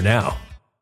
now.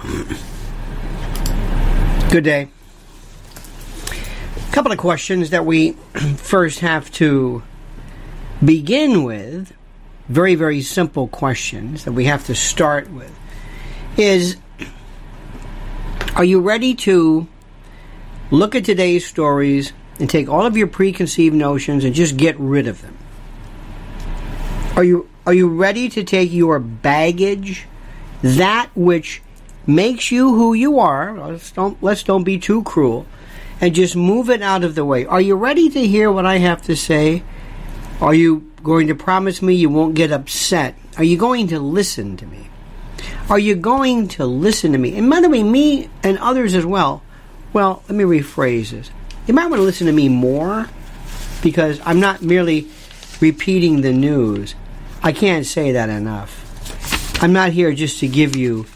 Good day. A couple of questions that we first have to begin with. Very, very simple questions that we have to start with. Is Are you ready to look at today's stories and take all of your preconceived notions and just get rid of them? Are you are you ready to take your baggage, that which makes you who you are? Let's don't let's don't be too cruel, and just move it out of the way. Are you ready to hear what I have to say? Are you going to promise me you won't get upset? Are you going to listen to me? Are you going to listen to me? And by the way, me and others as well. Well, let me rephrase this. You might want to listen to me more because I'm not merely repeating the news. I can't say that enough. I'm not here just to give you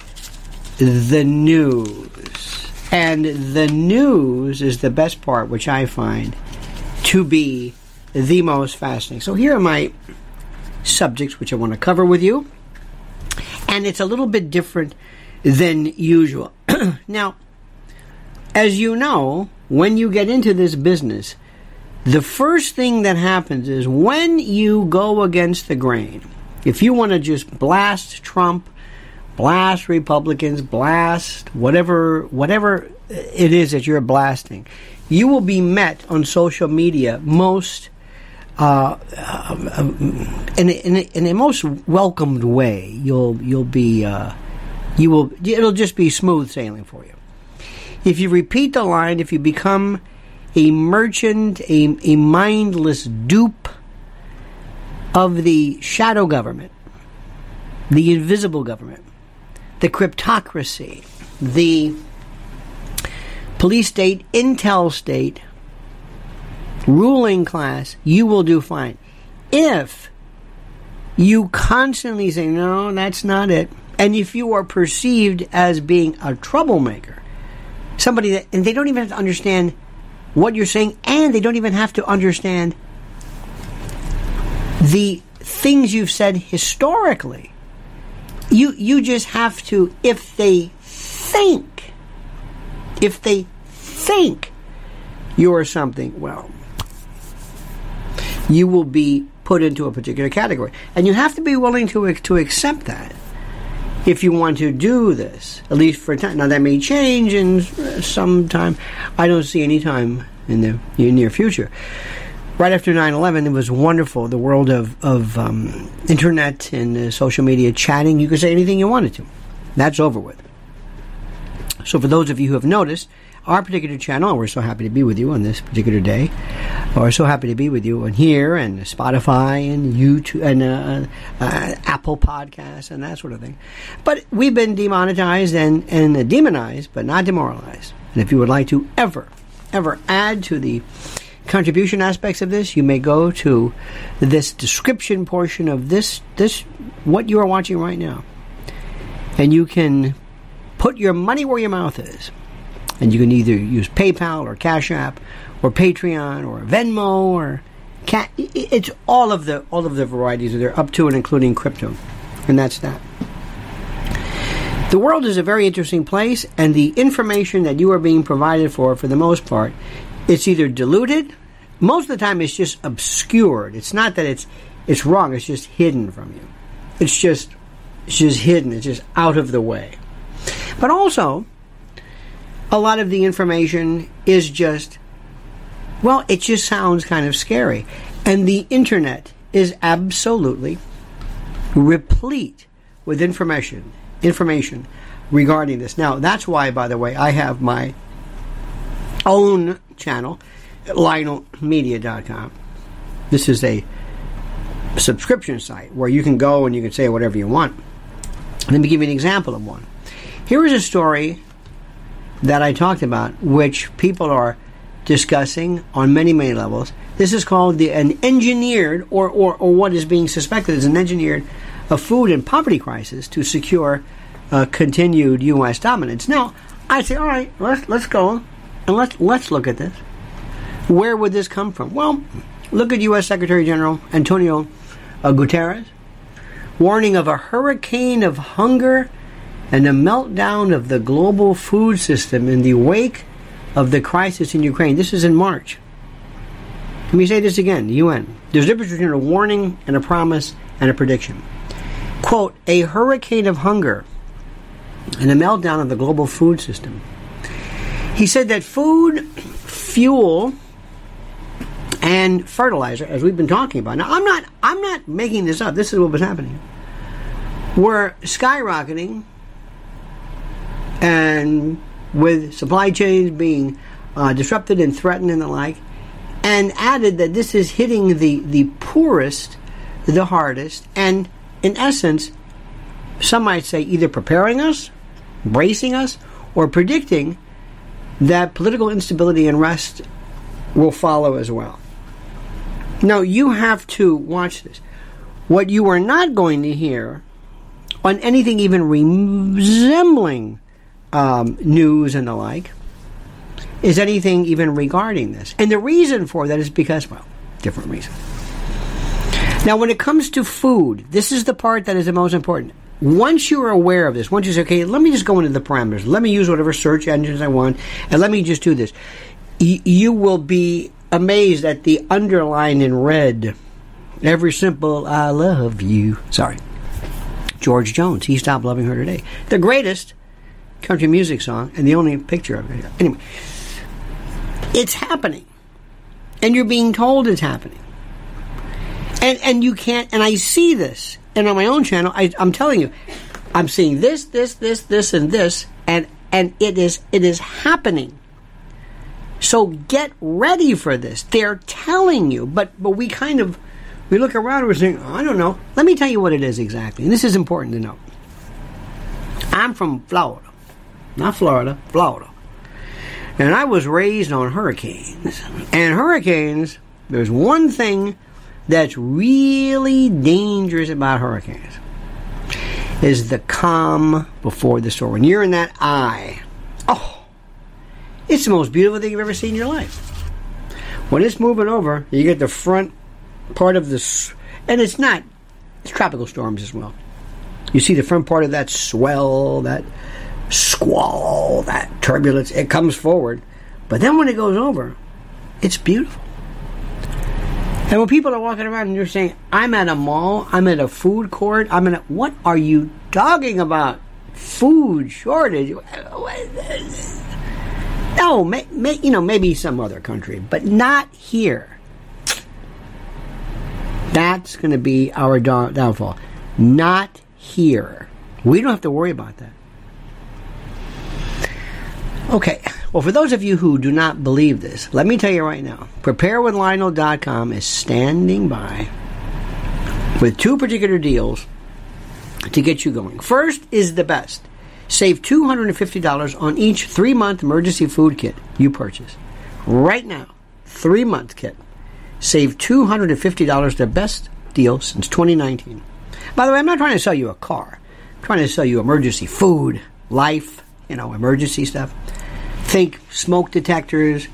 the news. And the news is the best part, which I find to be the most fascinating. So here are my subjects which I want to cover with you. And it's a little bit different than usual. now, as you know, when you get into this business, the first thing that happens is when you go against the grain, if you want to just blast Trump, blast Republicans, blast whatever whatever it is that you're blasting, you will be met on social media most uh, uh, in, a, in, in, a, most welcomed way. You'll you'll be uh, you will it'll just be smooth sailing for you. If you repeat the line, if you become a merchant, a, a mindless dupe of the shadow government, the invisible government, the cryptocracy, the police state, intel state, ruling class, you will do fine. If you constantly say, no, that's not it, and if you are perceived as being a troublemaker, somebody that, and they don't even have to understand what you're saying, and they don't even have to understand the things you've said historically. You you just have to if they think if they think you're something, well, you will be put into a particular category. And you have to be willing to to accept that if you want to do this, at least for a time. Now that may change in some time. I don't see any time in the near future. Right after 9-11, it was wonderful. The world of, of um, internet and uh, social media chatting, you could say anything you wanted to. That's over with. So for those of you who have noticed, our particular channel, we're so happy to be with you on this particular day. We're so happy to be with you on here and Spotify and YouTube and uh, uh, Apple Podcasts and that sort of thing. But we've been demonetized and, and demonized, but not demoralized. And if you would like to ever, ever add to the contribution aspects of this, you may go to this description portion of this this what you are watching right now. And you can put your money where your mouth is and you can either use PayPal or Cash App or Patreon or Venmo or Cat. It's all of the all of the varieties they're up to and including crypto, and that's that. The world is a very interesting place, and the information that you are being provided for, for the most part, it's either diluted. Most of the time, it's just obscured. It's not that it's it's wrong. It's just hidden from you. It's just it's just hidden. It's just out of the way. But also, a lot of the information is just, well, it just sounds kind of scary. And the internet is absolutely replete with information, information regarding this. Now, that's why, by the way, I have my own channel, LionelMedia.com. This is a subscription site where you can go and you can say whatever you want. Let me give you an example of one. Here is a story that I talked about, which people are discussing on many, many levels. This is called the, an engineered, or, or, or what is being suspected as an engineered a food and poverty crisis to secure uh, continued U.S. dominance. Now, I say, all right, let's let's go and let's let's look at this. Where would this come from? Well, look at U.S. Secretary General Antonio uh, Guterres warning of a hurricane of hunger and a meltdown of the global food system in the wake of the crisis in Ukraine. This is in March. Let me say this again the UN. There's a difference between a warning and a promise and a prediction. Quote, a hurricane of hunger and a meltdown of the global food system. He said that food, fuel, and fertilizer, as we've been talking about. Now, I'm not, I'm not making this up. This is what was happening. Were skyrocketing and with supply chains being uh, disrupted and threatened and the like, and added that this is hitting the, the poorest the hardest, and in essence, some might say either preparing us, bracing us, or predicting that political instability and rest will follow as well. Now, you have to watch this. What you are not going to hear on anything even resembling um, news and the like is anything even regarding this. And the reason for that is because, well, different reason. Now, when it comes to food, this is the part that is the most important. Once you are aware of this, once you say, okay, let me just go into the parameters, let me use whatever search engines I want, and let me just do this, y- you will be amazed at the underline in red. Every simple I love you. Sorry. George Jones. He stopped loving her today. The greatest country music song and the only picture of it. Anyway, it's happening. And you're being told it's happening. And and you can't and I see this. And on my own channel, I, I'm telling you, I'm seeing this, this, this, this, and this, and and it is it is happening. So get ready for this. They're telling you, but but we kind of we look around and we're saying, oh, I don't know. Let me tell you what it is exactly. And this is important to know. I'm from Florida. Not Florida, Florida. And I was raised on hurricanes. And hurricanes, there's one thing that's really dangerous about hurricanes is the calm before the storm. When you're in that eye, oh, it's the most beautiful thing you've ever seen in your life. When it's moving over, you get the front part of this, and it's not, it's tropical storms as well. You see the front part of that swell, that squall, that turbulence, it comes forward. But then when it goes over, it's beautiful. And when people are walking around and you're saying, I'm at a mall, I'm at a food court, I'm in a, what are you talking about? Food shortage? No, may, may, you know, maybe some other country, but not here. That's going to be our downfall. Not here. We don't have to worry about that. Okay. Well, for those of you who do not believe this, let me tell you right now. PrepareWithLionel.com is standing by with two particular deals to get you going. First is the best. Save $250 on each three month emergency food kit you purchase. Right now, three month kit. Save $250, the best deal since 2019. By the way, I'm not trying to sell you a car. I'm trying to sell you emergency food, life, you know, emergency stuff. Think smoke detectors,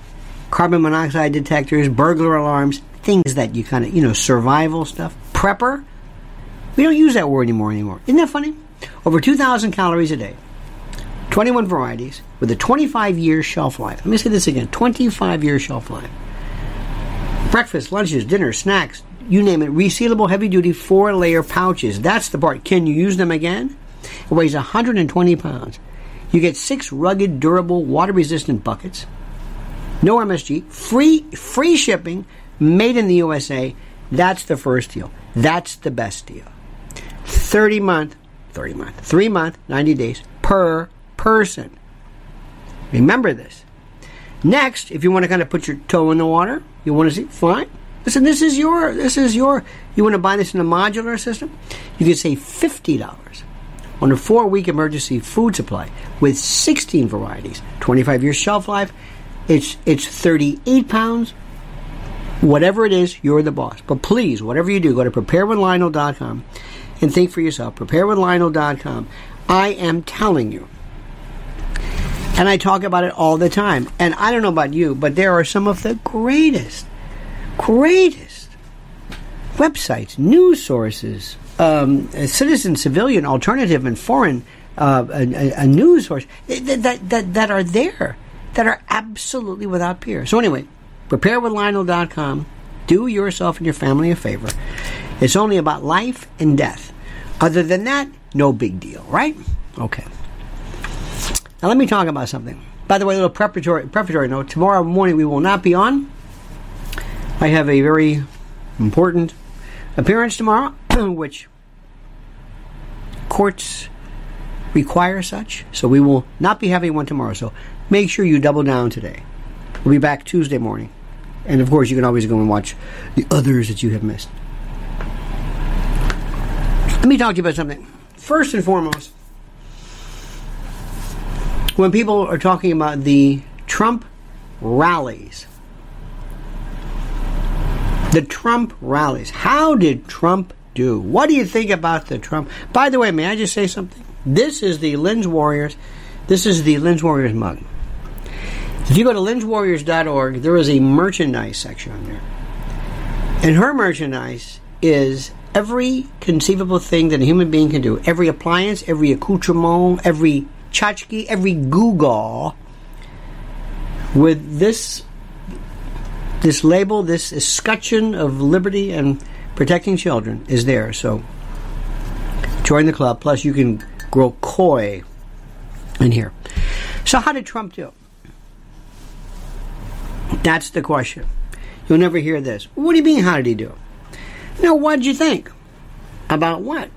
carbon monoxide detectors, burglar alarms, things that you kind of, you know, survival stuff. Prepper. We don't use that word anymore anymore. Isn't that funny? Over 2,000 calories a day, 21 varieties, with a 25 year shelf life. Let me say this again 25 year shelf life. Breakfast, lunches, dinner, snacks, you name it, resealable heavy duty four layer pouches. That's the part. Can you use them again? It weighs 120 pounds. You get six rugged, durable, water resistant buckets. No MSG, free free shipping, made in the USA. That's the first deal. That's the best deal. 30 month, 30 month, 3 month, 90 days per person. Remember this. Next, if you want to kind of put your toe in the water, you want to see, fine. Listen, this is your, this is your, you want to buy this in a modular system? You can save $50 on a four week emergency food supply with 16 varieties, 25 years shelf life. It's, it's 38 pounds. Whatever it is, you're the boss. But please, whatever you do, go to preparewithlionel.com and think for yourself. Preparewithlionel.com. I am telling you, and I talk about it all the time. And I don't know about you, but there are some of the greatest, greatest websites, news sources, um, citizen, civilian, alternative, and foreign uh, a, a, news source that, that, that, that are there, that are absolutely without peer. So anyway, preparewithlionel.com. Do yourself and your family a favor. It's only about life and death. Other than that, no big deal, right? Okay. Now let me talk about something. By the way, a little preparatory preparatory note. Tomorrow morning we will not be on. I have a very important appearance tomorrow, which courts require such. So we will not be having one tomorrow. So make sure you double down today. We'll be back Tuesday morning. And of course, you can always go and watch the others that you have missed. Let me talk to you about something. First and foremost, when people are talking about the Trump rallies, the Trump rallies, how did Trump do? What do you think about the Trump? By the way, may I just say something? This is the Lynn's Warriors. This is the Lynn's Warriors mug. If you go to lynnswarriors.org, there is a merchandise section on there. And her merchandise is every conceivable thing that a human being can do. Every appliance, every accoutrement, every tchotchke, every Google with this this label, this escutcheon of liberty and protecting children is there. So join the club. Plus, you can grow koi in here. So, how did Trump do? That's the question. You'll never hear this. What do you mean, how did he do? Now, what did you think? About what?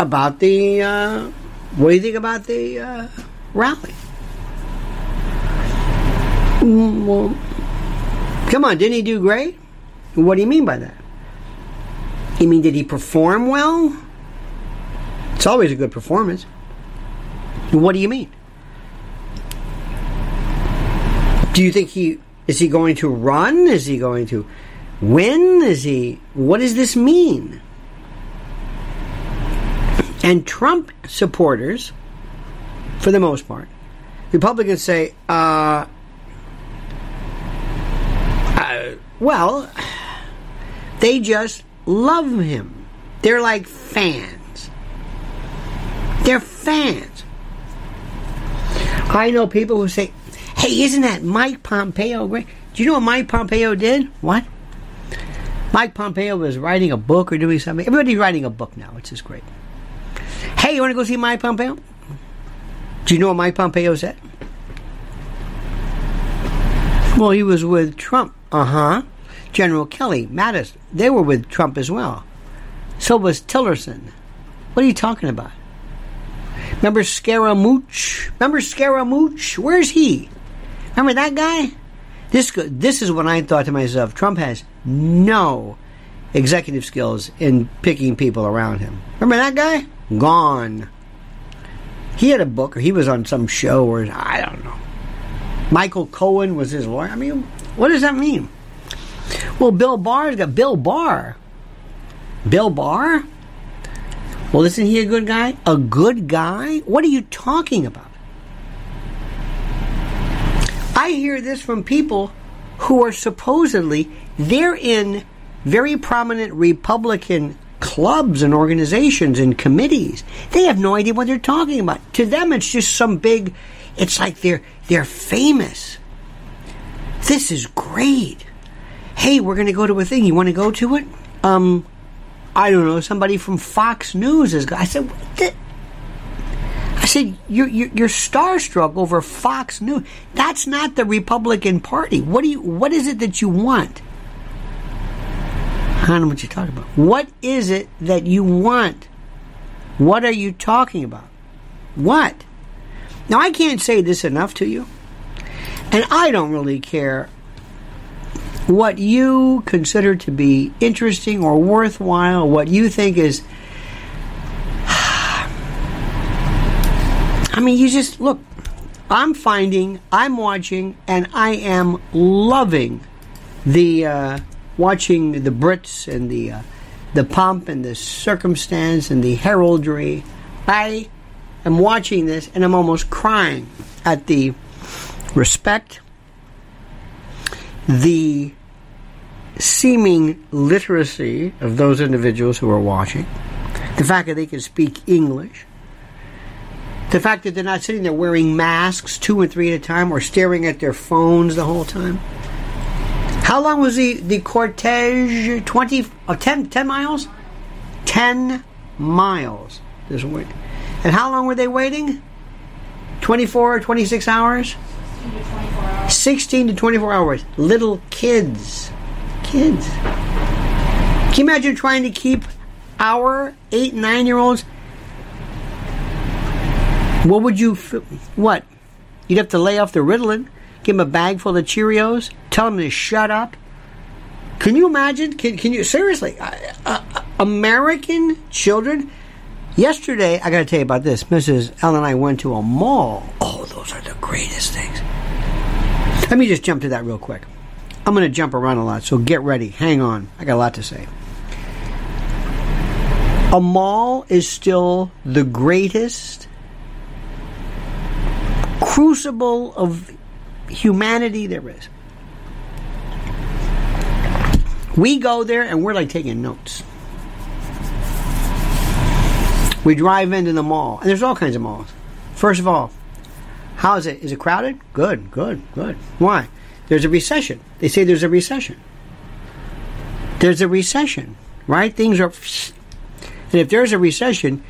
About the, uh, what do you think about the uh, rally? Mm, well, come on, didn't he do great? What do you mean by that? You mean, did he perform well? It's always a good performance. What do you mean? Do you think he is he going to run? Is he going to win? Is he what does this mean? And Trump supporters, for the most part, Republicans say, uh, uh, well, they just love him. They're like fans. They're fans. I know people who say, hey, isn't that Mike Pompeo great? Do you know what Mike Pompeo did? What? Mike Pompeo was writing a book or doing something. Everybody's writing a book now, which is great. Hey, you want to go see Mike Pompeo? Do you know what Mike Pompeo said? Well, he was with Trump. Uh huh. General Kelly, Mattis, they were with Trump as well. So was Tillerson. What are you talking about? Remember Scaramucci? Remember Scaramucci? Where's he? Remember that guy? This this is what I thought to myself. Trump has no executive skills in picking people around him. Remember that guy? Gone. He had a book, or he was on some show, or I don't know. Michael Cohen was his lawyer. I mean, what does that mean? Well, Bill Barr's got Bill Barr. Bill Barr? Well, isn't he a good guy? A good guy? What are you talking about? I hear this from people who are supposedly they're in very prominent Republican clubs and organizations and committees. They have no idea what they're talking about. To them it's just some big it's like they're they're famous. This is great. Hey, we're going to go to a thing. You want to go to it? Um I don't know, somebody from Fox News is. I said, I said, you're, you're, you're starstruck over Fox News. That's not the Republican Party. What do you? What is it that you want? I don't know what you're talking about. What is it that you want? What are you talking about? What? Now I can't say this enough to you, and I don't really care what you consider to be interesting or worthwhile, what you think is. I mean, you just look. I'm finding, I'm watching, and I am loving the uh, watching the Brits and the uh, the pomp and the circumstance and the heraldry. I am watching this, and I'm almost crying at the respect the seeming literacy of those individuals who are watching, the fact that they can speak English, the fact that they're not sitting there wearing masks two and three at a time or staring at their phones the whole time. How long was the, the cortege? 20, oh, 10, 10 miles? 10 miles. This wait. And how long were they waiting? 24 or 26 hours? 16 to 24 hours. Little kids. Kids. Can you imagine trying to keep our eight, nine year olds? What would you, what? You'd have to lay off the Ritalin, give them a bag full of Cheerios, tell them to shut up. Can you imagine? Can, can you, seriously, uh, American children? Yesterday, I got to tell you about this. Mrs. Ellen and I went to a mall. Oh, those are the greatest things. Let me just jump to that real quick. I'm going to jump around a lot, so get ready. Hang on. I got a lot to say. A mall is still the greatest crucible of humanity there is. We go there and we're like taking notes. We drive into the mall, and there's all kinds of malls. First of all, how is it? Is it crowded? Good, good, good. Why? There's a recession. They say there's a recession. There's a recession, right? Things are, and if there's a recession,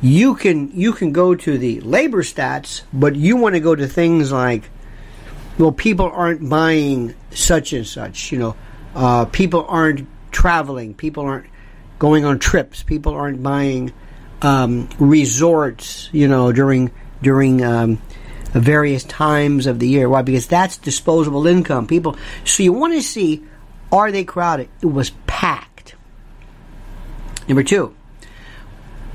you can you can go to the labor stats, but you want to go to things like, well, people aren't buying such and such. You know, uh, people aren't traveling. People aren't going on trips. People aren't buying um, resorts. You know, during during um, various times of the year. Why? Because that's disposable income. People. So you want to see are they crowded? It was packed. Number two,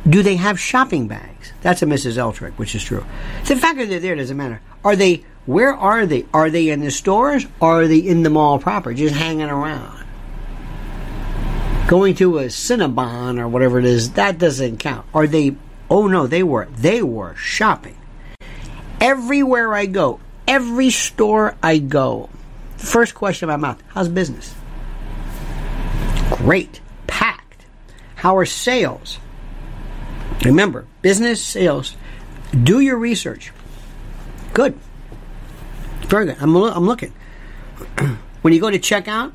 do they have shopping bags? That's a Mrs. L trick, which is true. The fact that they're there doesn't matter. Are they? Where are they? Are they in the stores? Are they in the mall proper, just hanging around? Going to a Cinnabon or whatever it is, that doesn't count. Are they? Oh no, they were. They were shopping. Everywhere I go, every store I go, first question in my mouth: How's business? Great, packed. How are sales? Remember, business sales. Do your research. Good. Very good. I'm, I'm looking. when you go to checkout,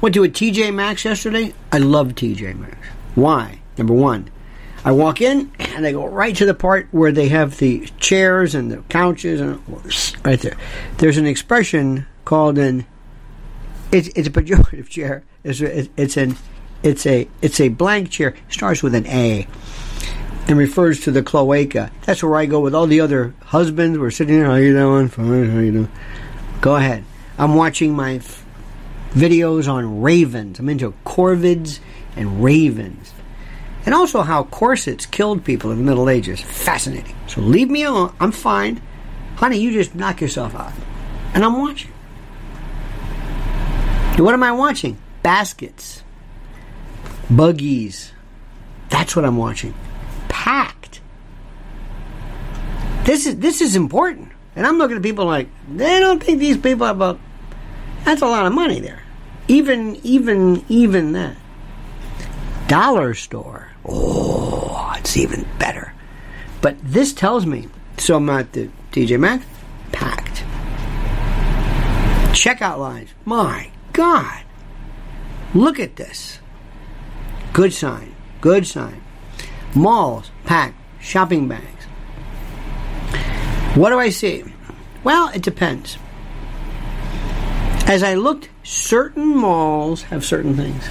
went to a TJ Maxx yesterday. I love TJ Maxx. Why? Number one, I walk in and I go right to the part where they have the chairs and the couches and right there. There's an expression called an it's, it's a pejorative chair. It's it's an it's a it's a blank chair. It starts with an A and refers to the cloaca. That's where I go with all the other husbands. We're sitting there. How you doing? Fine. How you doing? Go ahead. I'm watching my f- videos on ravens. I'm into corvids and ravens. And also how corsets killed people in the Middle Ages. Fascinating. So leave me alone. I'm fine. Honey, you just knock yourself out. And I'm watching. What am I watching? Baskets buggies. That's what I'm watching. Packed. This is this is important. And I'm looking at people like they don't think these people have a that's a lot of money there. Even even even that. Dollar store. Oh, it's even better. But this tells me so I'm at the TJ Maxx packed. Checkout lines. My God. Look at this. Good sign. Good sign. Malls packed. Shopping bags. What do I see? Well, it depends. As I looked, certain malls have certain things.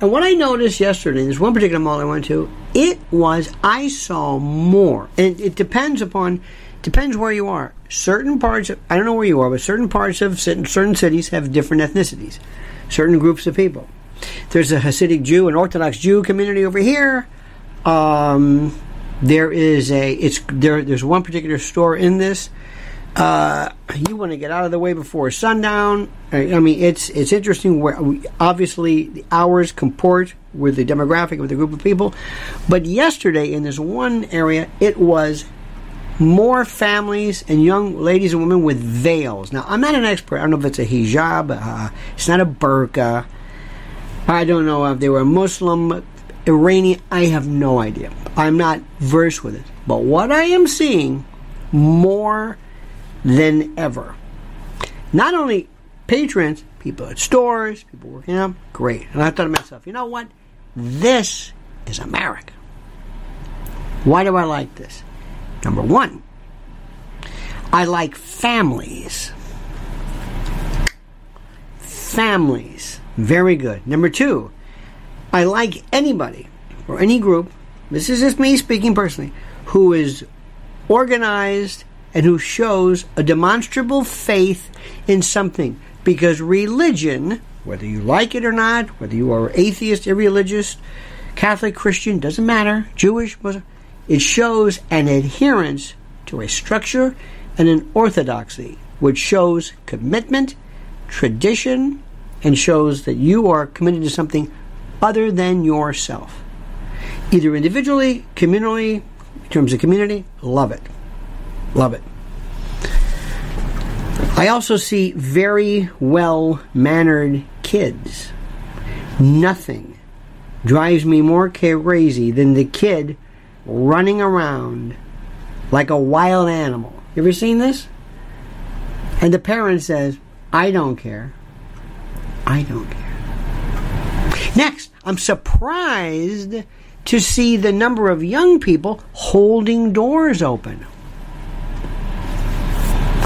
And what I noticed yesterday, there's one particular mall I went to, it was, I saw more. And it depends upon, depends where you are. Certain parts, of, I don't know where you are, but certain parts of certain cities have different ethnicities, certain groups of people. There's a Hasidic Jew, an Orthodox Jew community over here. Um, there is a it's there. There's one particular store in this. Uh, you want to get out of the way before sundown. I mean, it's it's interesting. Where obviously the hours comport with the demographic of the group of people, but yesterday in this one area, it was more families and young ladies and women with veils. Now, I'm not an expert. I don't know if it's a hijab. Uh, it's not a burqa. I don't know if they were Muslim, Iranian. I have no idea. I'm not versed with it. But what I am seeing more than ever, not only patrons, people at stores, people working out, great. And I thought to myself, you know what? This is America. Why do I like this? Number one, I like families. Families. Very good. Number two, I like anybody or any group, this is just me speaking personally, who is organized and who shows a demonstrable faith in something. Because religion, whether you like it or not, whether you are atheist, irreligious, Catholic, Christian, doesn't matter, Jewish, Muslim, it shows an adherence to a structure and an orthodoxy, which shows commitment, tradition, and shows that you are committed to something other than yourself. Either individually, communally, in terms of community, love it. Love it. I also see very well mannered kids. Nothing drives me more crazy than the kid running around like a wild animal. You ever seen this? And the parent says, I don't care. I don't care. Next, I'm surprised to see the number of young people holding doors open.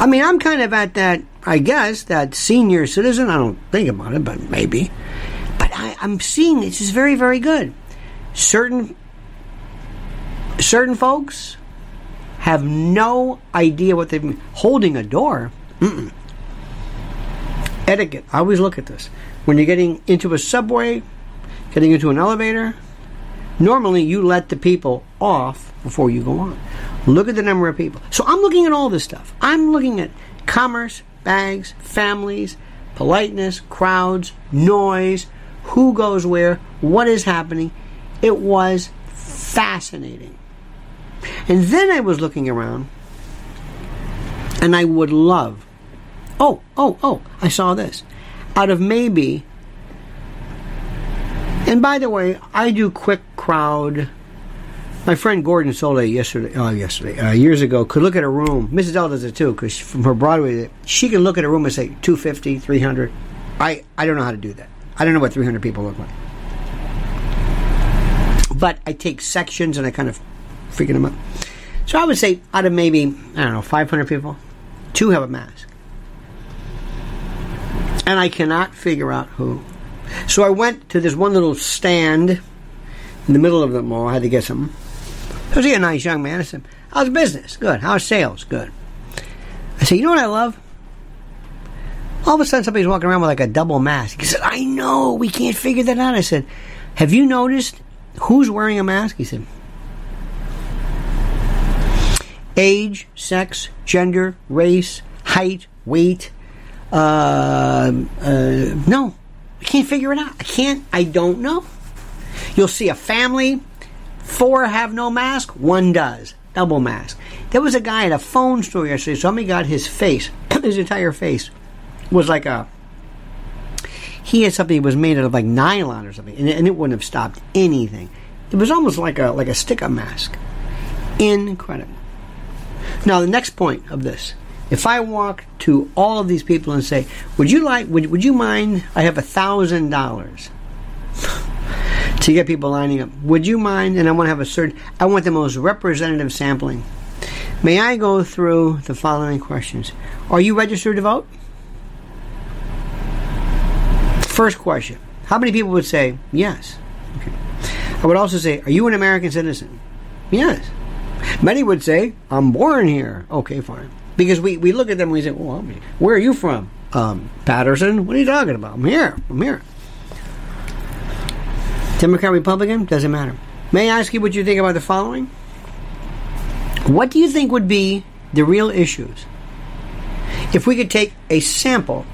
I mean, I'm kind of at that, I guess, that senior citizen. I don't think about it, but maybe. But I, am seeing this is very, very good. Certain certain folks have no idea what they've been holding a door. Mm-mm. Etiquette. I always look at this. When you're getting into a subway, getting into an elevator, normally you let the people off before you go on. Look at the number of people. So I'm looking at all this stuff. I'm looking at commerce, bags, families, politeness, crowds, noise, who goes where, what is happening. It was fascinating. And then I was looking around and I would love. Oh, oh, oh, I saw this. Out of maybe. And by the way, I do quick crowd my friend Gordon Soleil yesterday, oh, yesterday, uh, years ago, could look at a room. Mrs. L does it too, because from her Broadway, she can look at a room and say 250, 300. I, I don't know how to do that. I don't know what 300 people look like. But I take sections and I kind of freaking them up. So I would say out of maybe, I don't know, 500 people, two have a mask. And I cannot figure out who. So I went to this one little stand in the middle of the mall. I had to get something. Was he a nice young man? I said, How's business? Good. How's sales? Good. I said, You know what I love? All of a sudden, somebody's walking around with like a double mask. He said, I know. We can't figure that out. I said, Have you noticed who's wearing a mask? He said, Age, sex, gender, race, height, weight. Uh, uh, no. I can't figure it out. I can't. I don't know. You'll see a family Four have no mask, one does. Double mask. There was a guy at a phone store yesterday. Somebody got his face, his entire face was like a. He had something that was made out of like nylon or something, and it, and it wouldn't have stopped anything. It was almost like a like a stick-up mask. Incredible. Now the next point of this if I walk to all of these people and say, "Would you like? Would, would you mind? I have a thousand dollars to get people lining up. Would you mind? And I want to have a certain, I want the most representative sampling. May I go through the following questions? Are you registered to vote? First question. How many people would say yes? Okay. I would also say, Are you an American citizen? Yes. Many would say, I'm born here. Okay, fine. Because we, we look at them and we say, Well, where are you from? Um, Paterson? What are you talking about? I'm here. I'm here. Democrat, Republican, doesn't matter. May I ask you what you think about the following? What do you think would be the real issues if we could take a sample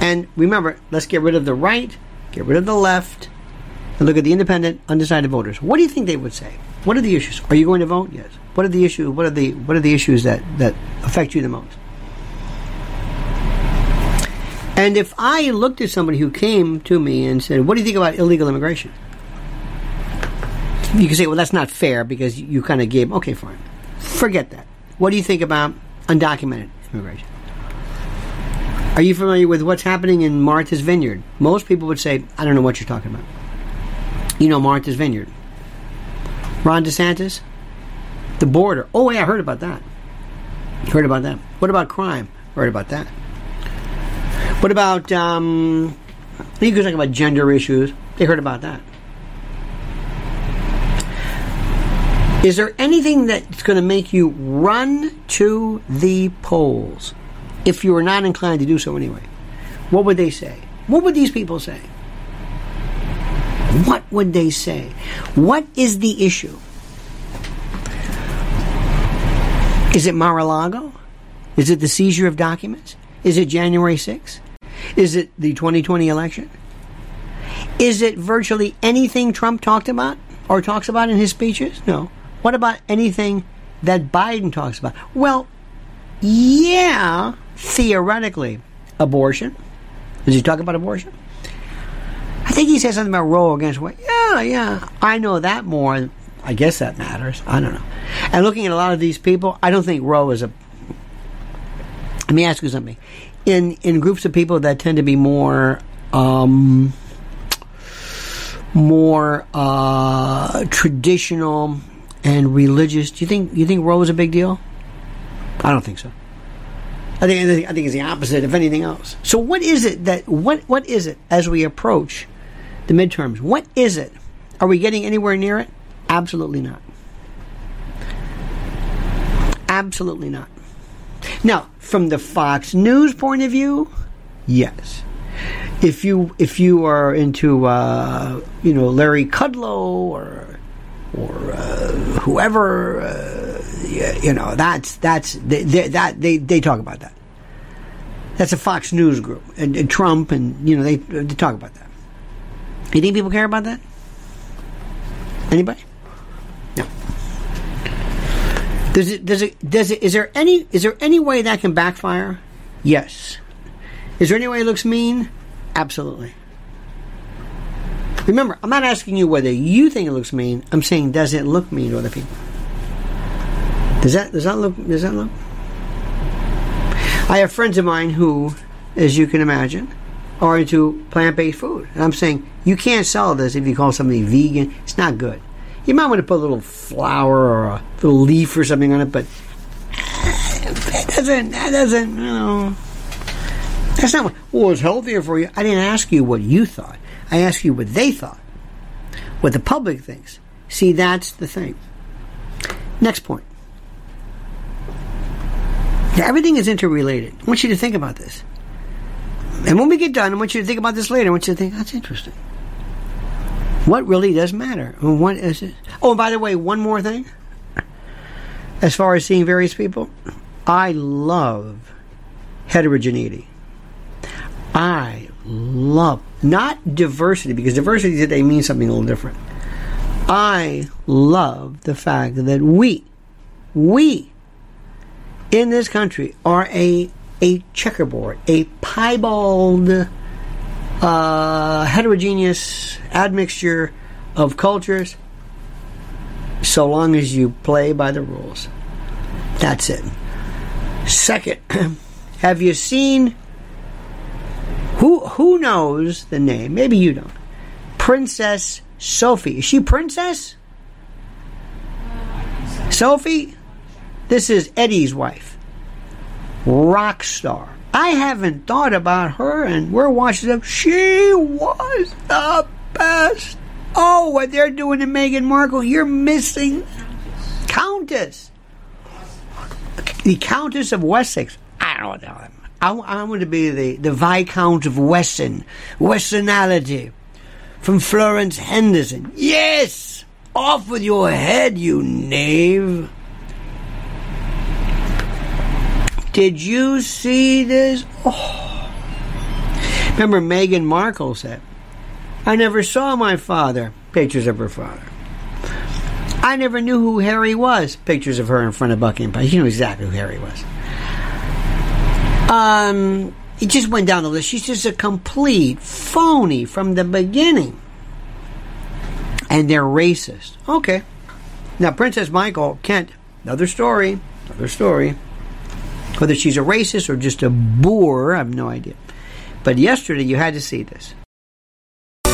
and remember, let's get rid of the right, get rid of the left, and look at the independent, undecided voters. What do you think they would say? What are the issues? Are you going to vote? Yes. What are the issues? What are the what are the issues that that affect you the most? And if I looked at somebody who came to me and said, What do you think about illegal immigration? You can say, Well, that's not fair because you kind of gave, okay, fine. Forget that. What do you think about undocumented immigration? Are you familiar with what's happening in Martha's Vineyard? Most people would say, I don't know what you're talking about. You know Martha's Vineyard. Ron DeSantis? The border. Oh, yeah, I heard about that. Heard about that. What about crime? Heard about that. What about, um, you could talk about gender issues. They heard about that. Is there anything that's going to make you run to the polls if you are not inclined to do so anyway? What would they say? What would these people say? What would they say? What is the issue? Is it Mar-a-Lago? Is it the seizure of documents? Is it January 6th? Is it the 2020 election? Is it virtually anything Trump talked about or talks about in his speeches? No. What about anything that Biden talks about? Well, yeah, theoretically. Abortion. Does he talk about abortion? I think he said something about Roe against Wade. Yeah, yeah. I know that more. I guess that matters. I don't know. And looking at a lot of these people, I don't think Roe is a. Let me ask you something. In in groups of people that tend to be more um, more uh, traditional and religious, do you think you think Roe is a big deal? I don't think so. I think I think it's the opposite, if anything else. So, what is it that what what is it as we approach the midterms? What is it? Are we getting anywhere near it? Absolutely not. Absolutely not. Now, from the Fox News point of view, yes. If you if you are into uh, you know Larry Kudlow or or uh, whoever, uh, you know that's that's they, they, that they they talk about that. That's a Fox News group and, and Trump and you know they they talk about that. You think people care about that? Anybody? No. Does it does it does it is there any is there any way that can backfire? Yes. Is there any way it looks mean? Absolutely. Remember, I'm not asking you whether you think it looks mean. I'm saying does it look mean to other people? Does that does that look does that look? I have friends of mine who, as you can imagine, are into plant based food. And I'm saying you can't sell this if you call something vegan. It's not good. You might want to put a little flower or a little leaf or something on it, but that doesn't that doesn't you know that's not what well it's healthier for you. I didn't ask you what you thought. I asked you what they thought. What the public thinks. See, that's the thing. Next point. Everything is interrelated. I want you to think about this. And when we get done, I want you to think about this later. I want you to think, that's interesting. What really does matter? What is it? Oh, by the way, one more thing. As far as seeing various people, I love heterogeneity. I love not diversity because diversity today means something a little different. I love the fact that we, we in this country are a a checkerboard, a piebald, uh, heterogeneous admixture of cultures. So long as you play by the rules, that's it. Second, have you seen who who knows the name? Maybe you don't. Princess Sophie. Is she princess? Sophie? This is Eddie's wife. Rock star. I haven't thought about her, and we're watching them. She was the best. Oh, what they're doing to Meghan Markle, you're missing. Countess. The Countess of Wessex. I don't know what the I, I want to be the, the Viscount of Weston. Westernality. From Florence Henderson. Yes! Off with your head, you knave. Did you see this? Oh. Remember, Meghan Markle said, I never saw my father. Pictures of her father. I never knew who Harry was. Pictures of her in front of Buckingham Palace. You know exactly who Harry was. Um, it just went down the list. She's just a complete phony from the beginning. And they're racist. Okay. Now, Princess Michael, Kent, another story. Another story. Whether she's a racist or just a boor, I have no idea. But yesterday you had to see this.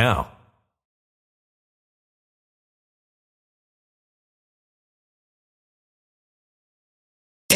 now.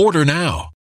Order now.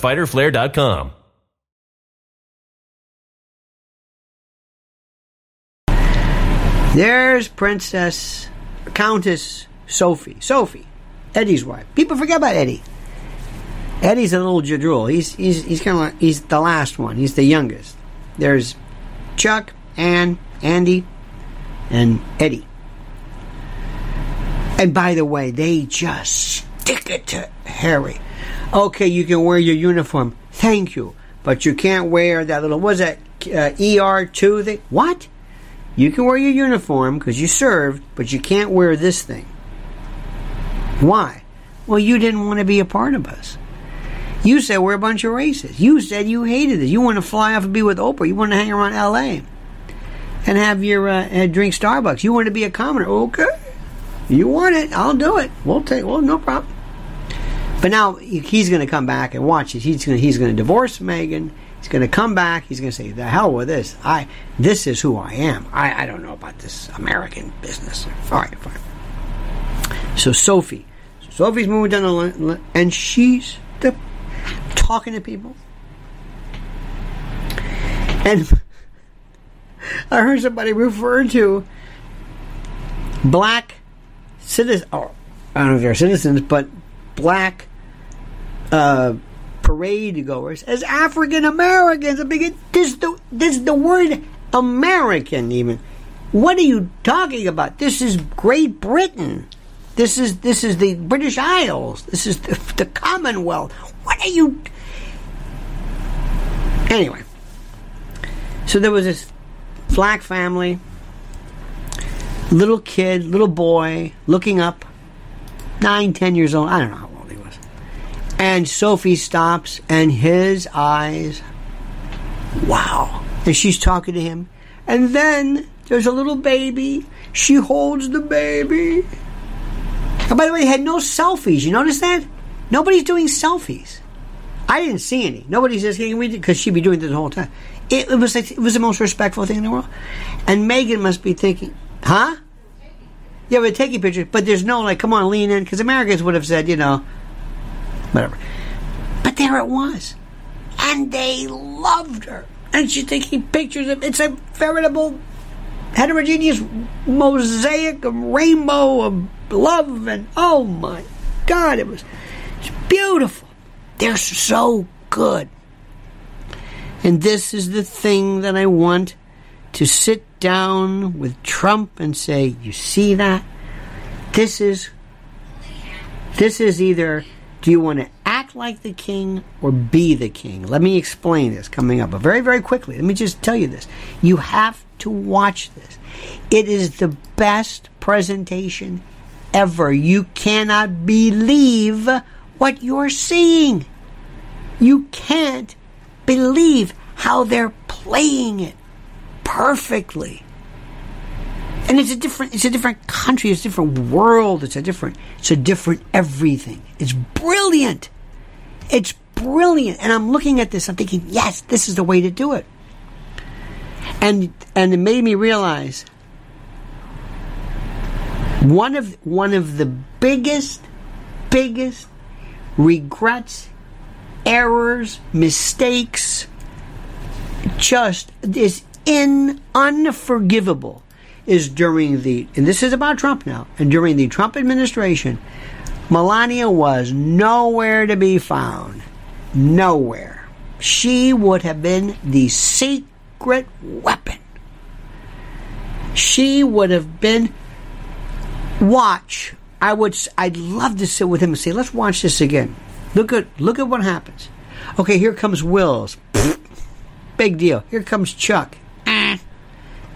www.fighterflare.com. There's Princess Countess Sophie. Sophie, Eddie's wife. People forget about Eddie. Eddie's a little jadrul. He's he's he's kind of like, he's the last one. He's the youngest. There's Chuck, Ann, Andy, and Eddie. And by the way, they just stick it to Harry. Okay, you can wear your uniform. Thank you. But you can't wear that little, what's that, uh, ER2 thing? What? You can wear your uniform because you served, but you can't wear this thing. Why? Well, you didn't want to be a part of us. You said we're a bunch of racists. You said you hated it. You want to fly off and be with Oprah. You want to hang around L.A. and have your uh, drink Starbucks. You want to be a commoner. Okay, you want it. I'll do it. We'll take. Well, no problem. But now he's going to come back and watch it. He's going he's going to divorce Meghan. He's going to come back. He's going to say, "The hell with this! I this is who I am. I, I don't know about this American business." All right, fine. So Sophie, so Sophie's moving down the line, and she's the, talking to people. And I heard somebody refer to black citizens. Oh, I don't know if they're citizens, but black uh, parade goers as African Americans. This the this the word American even. What are you talking about? This is Great Britain. This is this is the British Isles. This is the, the Commonwealth. What are you? Anyway, so there was this black family, little kid, little boy, looking up, nine, ten years old. I don't know how old he was. and Sophie stops, and his eyes, wow. And she's talking to him. And then there's a little baby. She holds the baby. And by the way, they had no selfies. You notice that? Nobody's doing selfies. I didn't see any. Nobody's just getting read because she'd be doing this the whole time. It, it was like, it was the most respectful thing in the world. And Meghan must be thinking, Huh? Yeah, we're taking pictures, but there's no like, come on, lean in, because Americans would have said, you know, whatever. But there it was, and they loved her, and she's taking pictures of. It's a veritable heterogeneous mosaic, of rainbow of love, and oh my God, it was it's beautiful. They're so good. And this is the thing that I want to sit down with Trump and say, "You see that? This is this is either do you want to act like the king or be the king?" Let me explain this coming up, but very very quickly. Let me just tell you this. You have to watch this. It is the best presentation ever. You cannot believe what you're seeing. You can't believe how they're playing it perfectly. And it's a different it's a different country, it's a different world, it's a different it's a different everything. It's brilliant. It's brilliant. And I'm looking at this, I'm thinking, yes, this is the way to do it. And and it made me realize one of one of the biggest biggest regrets errors mistakes just is in unforgivable is during the and this is about Trump now and during the Trump administration Melania was nowhere to be found nowhere she would have been the secret weapon she would have been watch. I would. I'd love to sit with him and say, "Let's watch this again. Look at look at what happens." Okay, here comes Wills. Big deal. Here comes Chuck. Eh.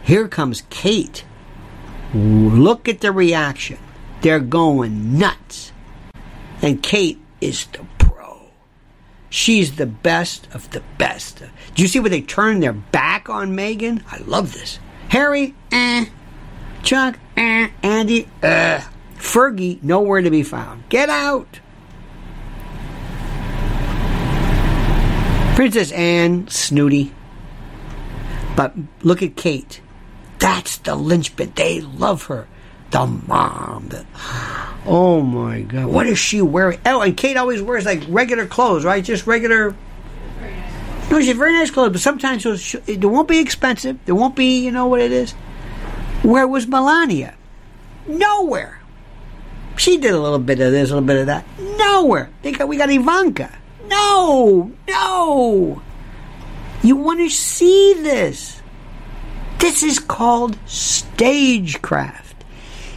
Here comes Kate. Look at the reaction. They're going nuts. And Kate is the pro. She's the best of the best. Do you see where they turn their back on Meghan? I love this. Harry, eh. Chuck, eh. Andy, eh. Fergie, nowhere to be found. Get out. Princess Anne, snooty. But look at Kate. That's the linchpin. They love her. The mom. Oh my God. What is she wearing? Oh, and Kate always wears like regular clothes, right? Just regular. No, she's very nice clothes, but sometimes it won't be expensive. It won't be, you know what it is. Where was Melania? Nowhere. She did a little bit of this, a little bit of that. Nowhere. They got, we got Ivanka. No, no. You want to see this. This is called stagecraft.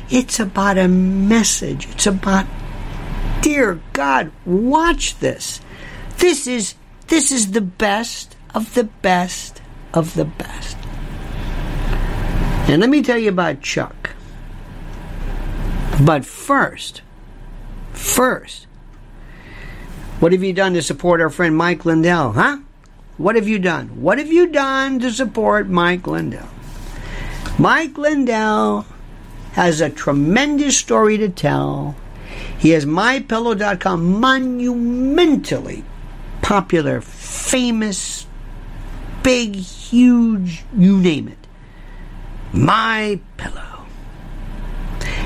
It's about a message. It's about, dear God, watch this. This is this is the best of the best of the best. And let me tell you about Chuck. But first, first, what have you done to support our friend Mike Lindell, huh? What have you done? What have you done to support Mike Lindell? Mike Lindell has a tremendous story to tell. He has mypillow.com monumentally popular, famous, big, huge, you name it. My Pillow.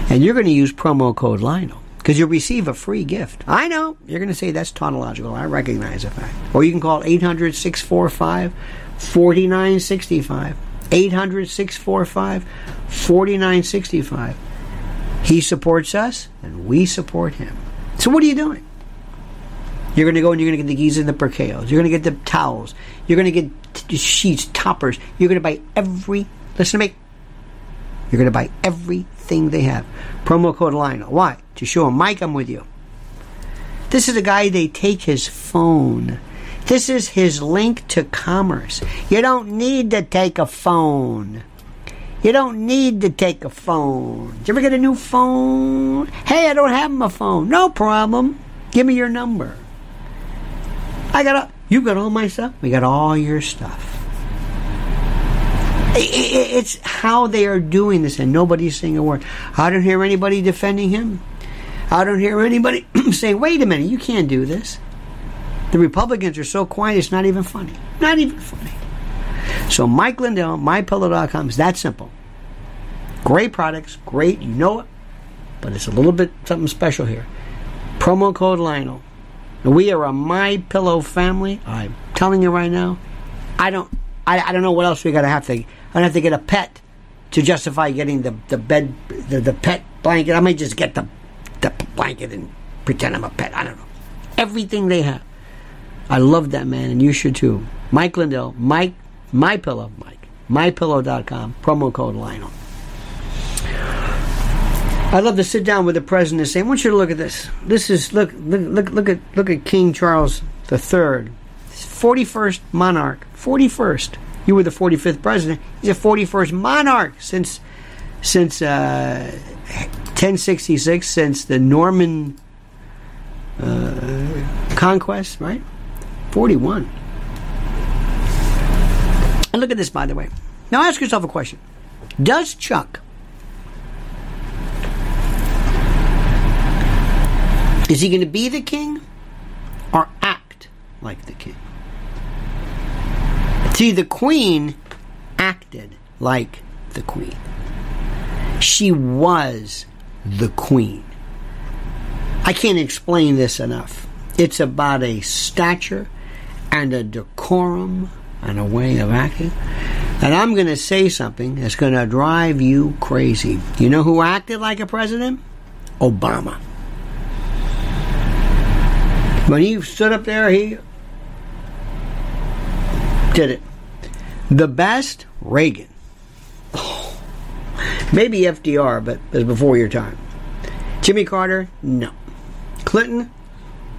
And you're going to use promo code Lionel because you'll receive a free gift. I know. You're going to say that's tautological. I recognize the fact. Or you can call 800 645 4965. 800 645 4965. He supports us and we support him. So what are you doing? You're going to go and you're going to get the geese and the percales. You're going to get the towels. You're going to get t- sheets, toppers. You're going to buy every. Listen to me. You're going to buy everything they have. Promo code Lionel. Why? To show them, Mike, I'm with you. This is a guy, they take his phone. This is his link to commerce. You don't need to take a phone. You don't need to take a phone. Did you ever get a new phone? Hey, I don't have my phone. No problem. Give me your number. I got all, you got all my stuff. We got all your stuff. It's how they are doing this, and nobody's saying a word. I don't hear anybody defending him. I don't hear anybody saying, wait a minute, you can't do this. The Republicans are so quiet, it's not even funny. Not even funny. So Mike Lindell, mypillow.com is that simple. Great products, great, you know it, but it's a little bit something special here. Promo code Lionel. We are a My Pillow family. I'm telling you right now. I don't. I, I don't know what else we gotta have to. I don't have to get a pet to justify getting the the bed the, the pet blanket. I might just get the the blanket and pretend I'm a pet. I don't know. Everything they have. I love that man, and you should too. Mike Lindell, Mike, My Pillow, Mike, MyPillow.com, promo code Lionel. I'd love to sit down with the president and say, I want you to look at this. This is look look look look at look at King Charles III, 41st monarch, 41st. You were the 45th president. He's the 41st monarch since since uh, 1066, since the Norman uh, conquest, right? 41. And look at this, by the way. Now ask yourself a question: Does Chuck Is he going to be the king or act like the king? See, the queen acted like the queen. She was the queen. I can't explain this enough. It's about a stature and a decorum and a way of acting. And I'm going to say something that's going to drive you crazy. You know who acted like a president? Obama. When he stood up there, he did it. The best, Reagan. Maybe FDR, but it was before your time. Jimmy Carter, no. Clinton,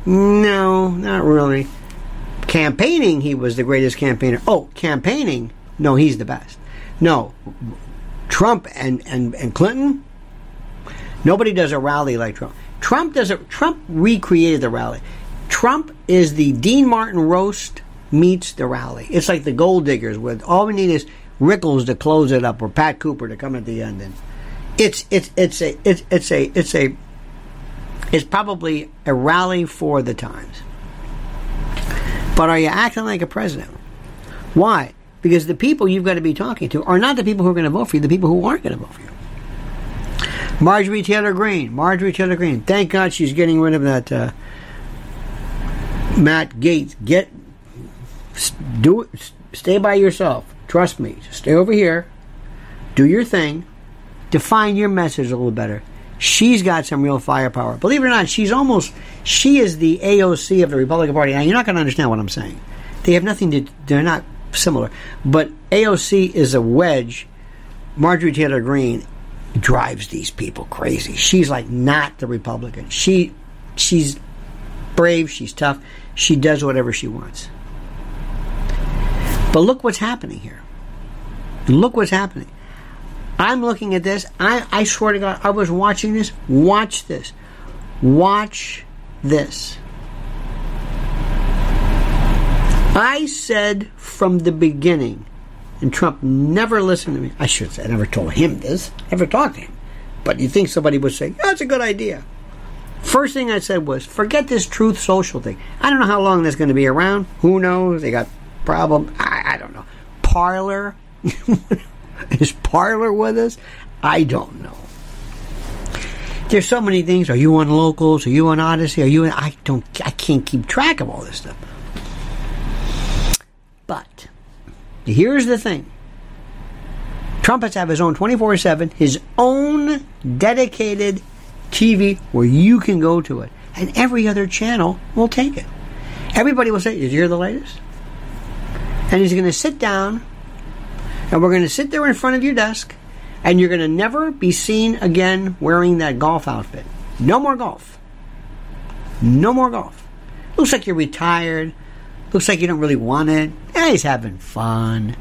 no, not really. Campaigning, he was the greatest campaigner. Oh, campaigning, no, he's the best. No, Trump and, and, and Clinton, nobody does a rally like Trump. Trump does it. Trump recreated the rally. Trump is the Dean Martin roast meets the rally. It's like the gold diggers with all we need is Rickles to close it up or Pat Cooper to come at the end and it's it's it's a it's it's a it's a it's probably a rally for the times. But are you acting like a president? Why? Because the people you've got to be talking to are not the people who are going to vote for you, the people who aren't going to vote for you. Marjorie Taylor Greene. Marjorie Taylor Greene. Thank God she's getting rid of that uh, Matt Gaetz. get do. Stay by yourself. Trust me. Just stay over here. Do your thing. Define your message a little better. She's got some real firepower. Believe it or not, she's almost she is the AOC of the Republican Party. Now you're not going to understand what I'm saying. They have nothing to. They're not similar. But AOC is a wedge. Marjorie Taylor Greene drives these people crazy. She's like not the Republican. She she's brave. She's tough. She does whatever she wants. But look what's happening here. Look what's happening. I'm looking at this. I, I swear to God, I was watching this. Watch this. Watch this. I said from the beginning, and Trump never listened to me. I should say, I never told him this. Never talked to him. But you think somebody would say, that's a good idea. First thing I said was, forget this truth social thing. I don't know how long that's going to be around. Who knows? They got problem. I, I don't know. Parler? is Parler with us? I don't know. There's so many things. Are you on locals? Are you on Odysee? Are you? On, I don't. I can't keep track of all this stuff. But here's the thing. Trump has to have his own 24 7, his own dedicated TV where you can go to it. And every other channel will take it. Everybody will say, Did you hear the latest? And he's going to sit down, and we're going to sit there in front of your desk, and you're going to never be seen again wearing that golf outfit. No more golf. No more golf. Looks like you're retired. Looks like you don't really want it. Eh, he's having fun.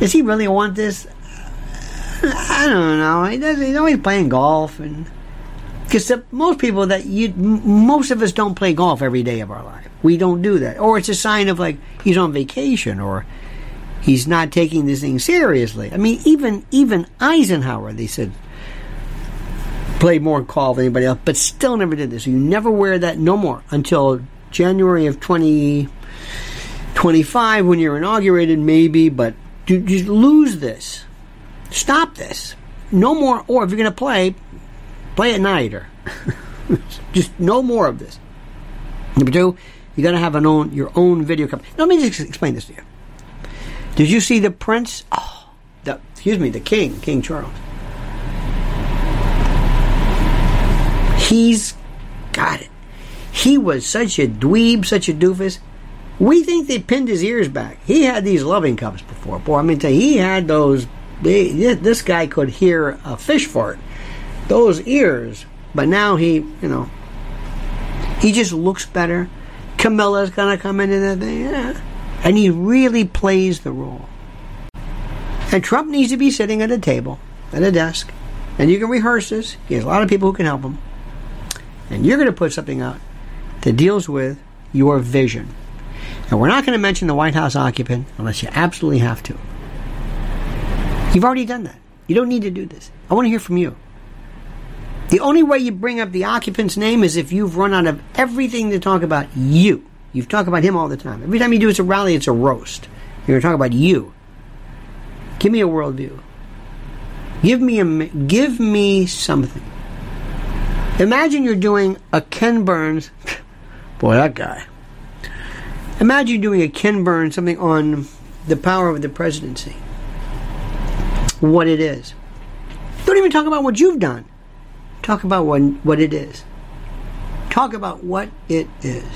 Does he really want this? I don't know. He does. He's always playing golf and because most people that you, most of us don't play golf every day of our life. We don't do that. Or it's a sign of like he's on vacation or he's not taking this thing seriously. I mean, even even Eisenhower, they said, played more golf than anybody else, but still never did this. You never wear that no more until January of 2025 when you're inaugurated, maybe, but you just lose this. Stop this. no more. Or if you're going to play, play night or just no more of this. Number two, you got to have an own your own video company. Let me just explain this to you. Did you see the prince? Oh, the, excuse me, the king, King Charles. He's got it. He was such a dweeb, such a doofus. We think they pinned his ears back. He had these loving cups before. Boy, I mean, he had those. They, this guy could hear a fish fart. Those ears. But now he, you know, he just looks better. Camilla's gonna come the thing, yeah. and he really plays the role. And Trump needs to be sitting at a table, at a desk, and you can rehearse this. He has a lot of people who can help him, and you're to put something out that deals with your vision. And we're not going to mention the White House occupant unless you absolutely have to. You've already done that. You don't need to do this. I want to hear from you. The only way you bring up the occupant's name is if you've run out of everything to talk about you. You've talked about him all the time. Every time you do it's a rally, it's a roast. You're going to talk about you. Give me a worldview. Give me a give me something. Imagine you're doing a Ken Burns. Boy, that guy. Imagine doing a Ken Burns something on the power of the presidency. What it is. Don't even talk about what you've done. Talk about what, what it is. Talk about what it is.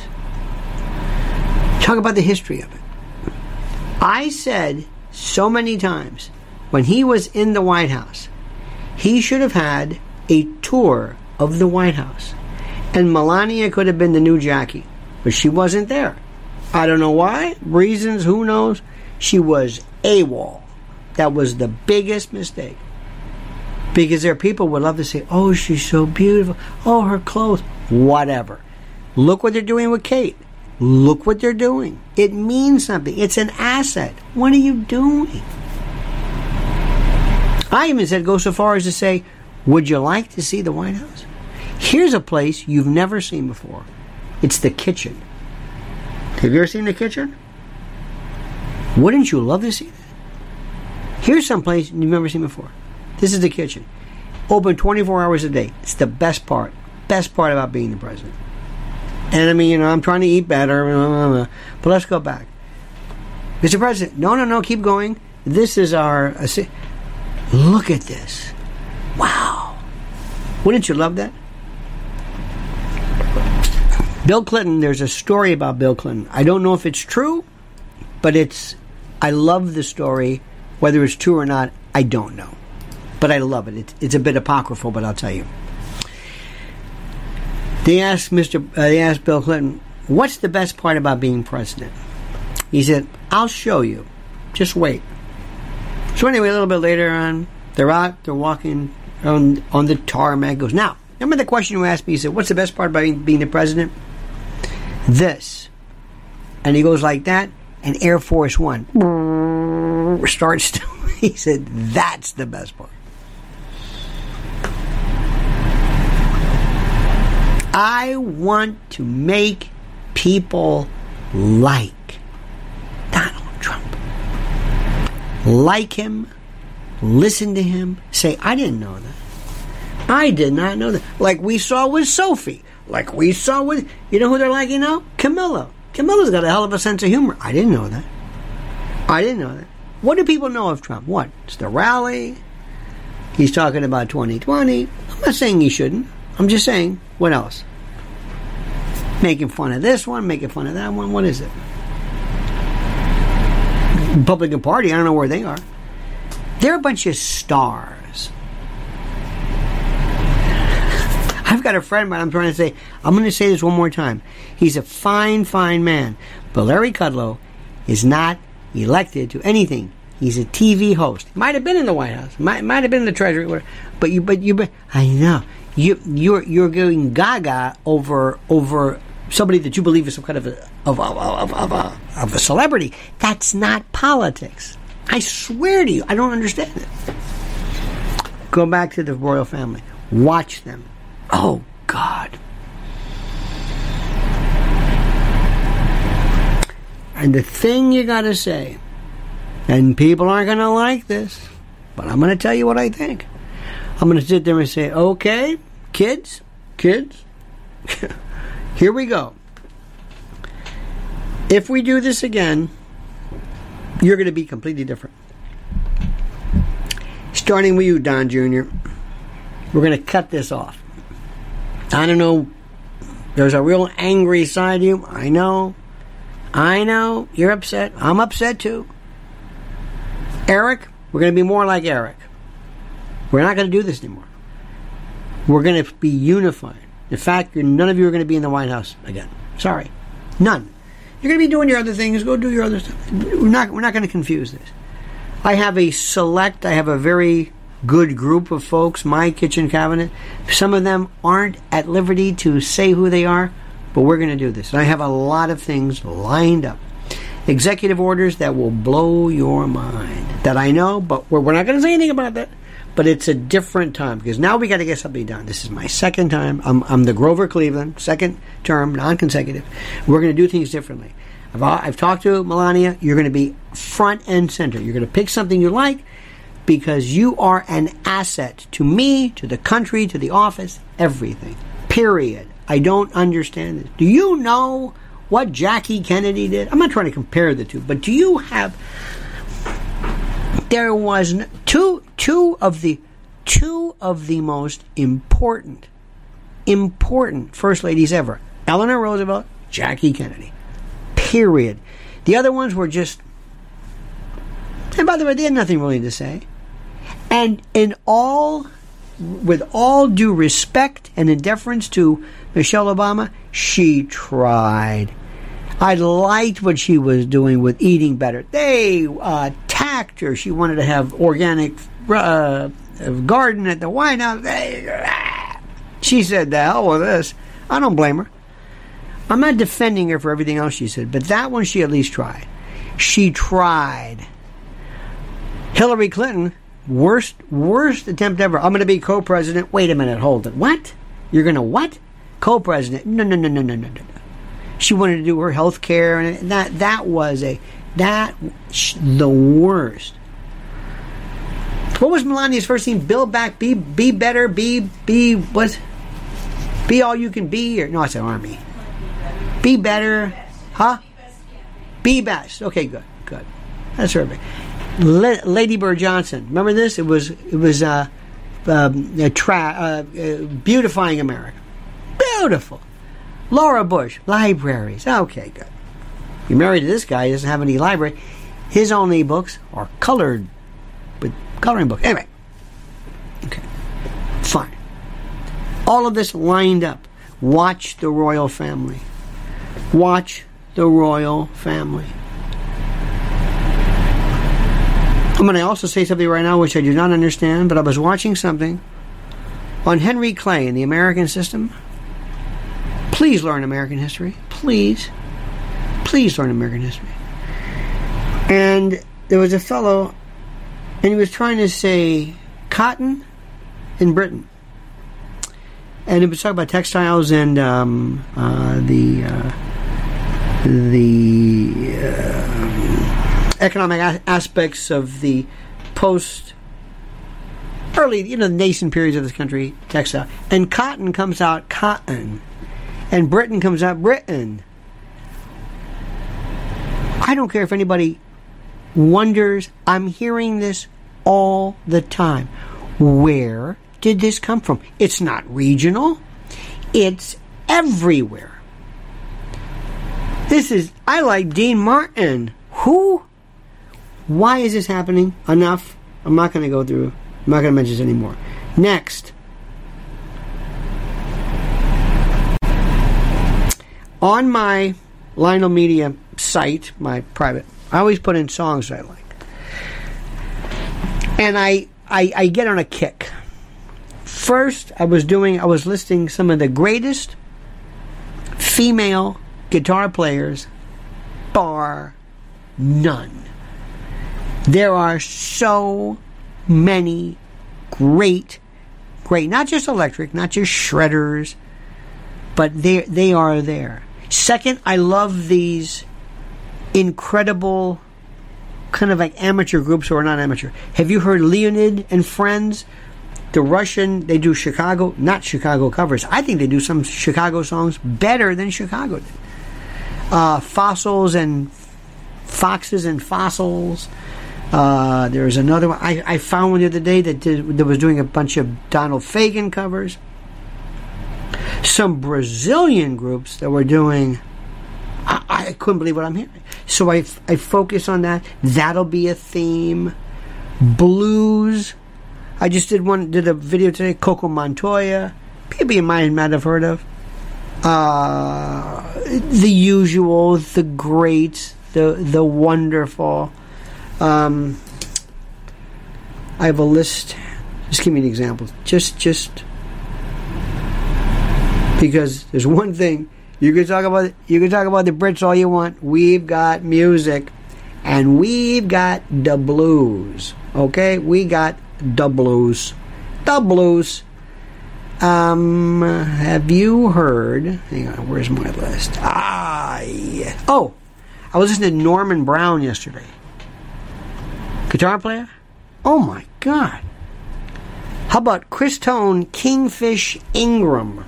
Talk about the history of it. I said so many times when he was in the White House, he should have had a tour of the White House. And Melania could have been the new Jackie, but she wasn't there. I don't know why. Reasons, who knows? She was AWOL. That was the biggest mistake. Because there are people who would love to say, oh, she's so beautiful. Oh, her clothes. Whatever. Look what they're doing with Kate. Look what they're doing. It means something. It's an asset. What are you doing? I even said go so far as to say, would you like to see the White House? Here's a place you've never seen before. It's the kitchen. Have you ever seen the kitchen? Wouldn't you love to see that? Here's some place you've never seen before. This is the kitchen. Open 24 hours a day. It's the best part. Best part about being the president. And I mean, you know, I'm trying to eat better. But let's go back. Mr. President, no, no, no, keep going. This is our. Look at this. Wow. Wouldn't you love that? Bill Clinton, there's a story about Bill Clinton. I don't know if it's true, but it's. I love the story. Whether it's true or not, I don't know but I love it. It's, it's a bit apocryphal, but I'll tell you. They asked Mr. Uh, they asked Bill Clinton, "What's the best part about being president?" He said, "I'll show you. Just wait." So anyway, a little bit later on, they're out, they're walking on on the tarmac. Goes now. Remember the question you asked me? He said, "What's the best part about being, being the president?" This, and he goes like that, and Air Force One starts. To, he said, "That's the best part." I want to make people like Donald Trump. Like him, listen to him, say, I didn't know that. I did not know that. Like we saw with Sophie. Like we saw with, you know who they're liking now? Camilla. Camilla's got a hell of a sense of humor. I didn't know that. I didn't know that. What do people know of Trump? What? It's the rally. He's talking about 2020. I'm not saying he shouldn't. I'm just saying, what else? Making fun of this one, making fun of that one. What is it? Republican Party, I don't know where they are. They're a bunch of stars. I've got a friend, but I'm trying to say, I'm going to say this one more time. He's a fine, fine man. But Larry Kudlow is not elected to anything. He's a TV host. Might have been in the White House. Might might have been in the Treasury. But you, but you, but I know you you're you're going gaga over over somebody that you believe is some kind of a of, of, of, a, of a celebrity. That's not politics. I swear to you, I don't understand it. Go back to the royal family. Watch them. Oh God. And the thing you got to say, and people aren't going to like this, but I'm going to tell you what I think. I'm going to sit there and say, okay, kids, kids, here we go. If we do this again, you're going to be completely different. Starting with you, Don Jr., we're going to cut this off. I don't know. There's a real angry side of you. I know. I know. You're upset. I'm upset too. Eric, we're going to be more like Eric. We're not going to do this anymore. We're going to be unified. In fact, none of you are going to be in the White House again. Sorry. None. You're going to be doing your other things. Go do your other stuff. We're not, we're not going to confuse this. I have a select, I have a very good group of folks, my kitchen cabinet. Some of them aren't at liberty to say who they are, but we're going to do this. And I have a lot of things lined up. Executive orders that will blow your mind. That I know, but we're, we're not going to say anything about that. But it's a different time because now we got to get something done. This is my second time. I'm, I'm the Grover Cleveland, second term, non consecutive. We're going to do things differently. I've, I've talked to Melania. You're going to be front and center. You're going to pick something you like because you are an asset to me, to the country, to the office, everything. Period. I don't understand this. Do you know what Jackie Kennedy did? I'm not trying to compare the two, but do you have there was two two of the two of the most important important first ladies ever. Eleanor Roosevelt, Jackie Kennedy period. The other ones were just. And by the way, they had nothing really to say. And in all, with all due respect and in deference to Michelle Obama, she tried. I liked what she was doing with eating better. They uh, attacked her. She wanted to have organic uh, garden at the White House. She said, "The hell with this." I don't blame her. I'm not defending her for everything else she said, but that one she at least tried. She tried. Hillary Clinton, worst worst attempt ever. I'm going to be co-president. Wait a minute, hold it. What? You're going to what? Co-president? No, no, no, no, no, no, no. She wanted to do her health care, and that that was a that the worst. What was Melania's first thing? Build back, be be better, be be what? Be all you can be, or no? I said army. Be better. Huh? Be best. Okay, good, good. That's perfect. Lady Bird Johnson. Remember this? It was it was uh, um, a tra- uh, uh, beautifying America. Beautiful. Laura Bush. Libraries. Okay, good. You're married to this guy. He doesn't have any library. His only books are colored with coloring books. Anyway. Okay. Fine. All of this lined up. Watch the royal family. Watch the royal family. I'm going to also say something right now which I do not understand, but I was watching something on Henry Clay in the American system. Please learn American history. Please. Please learn American history. And there was a fellow, and he was trying to say cotton in Britain. And he was talking about textiles and um, uh, the. Uh, the uh, economic a- aspects of the post early, you know, nascent periods of this country, textile. And cotton comes out cotton. And Britain comes out Britain. I don't care if anybody wonders. I'm hearing this all the time. Where did this come from? It's not regional, it's everywhere. This is, I like Dean Martin. Who? Why is this happening? Enough. I'm not going to go through, I'm not going to mention this anymore. Next. On my Lionel Media site, my private, I always put in songs I like. And I, I, I get on a kick. First, I was doing, I was listing some of the greatest female guitar players, bar none. There are so many great, great, not just electric, not just shredders, but they they are there. Second, I love these incredible kind of like amateur groups who are not amateur. Have you heard Leonid and Friends? The Russian, they do Chicago, not Chicago covers. I think they do some Chicago songs better than Chicago did. Uh, fossils and foxes and fossils. Uh, there's another one. I, I found one the other day that, did, that was doing a bunch of Donald Fagen covers. Some Brazilian groups that were doing. I, I couldn't believe what I'm hearing. So I, I focus on that. That'll be a theme. Blues. I just did one, did a video today. Coco Montoya. People you might not have heard of. Uh, the usual, the great, the the wonderful. Um, I have a list. Just give me an example. Just just because there's one thing you can talk about. You can talk about the Brits all you want. We've got music, and we've got the blues. Okay, we got the blues, the blues. Um, have you heard? Hang on, where's my list? Ah, yeah. oh, I was listening to Norman Brown yesterday. Guitar player? Oh my God. How about Christone, Kingfish Ingram?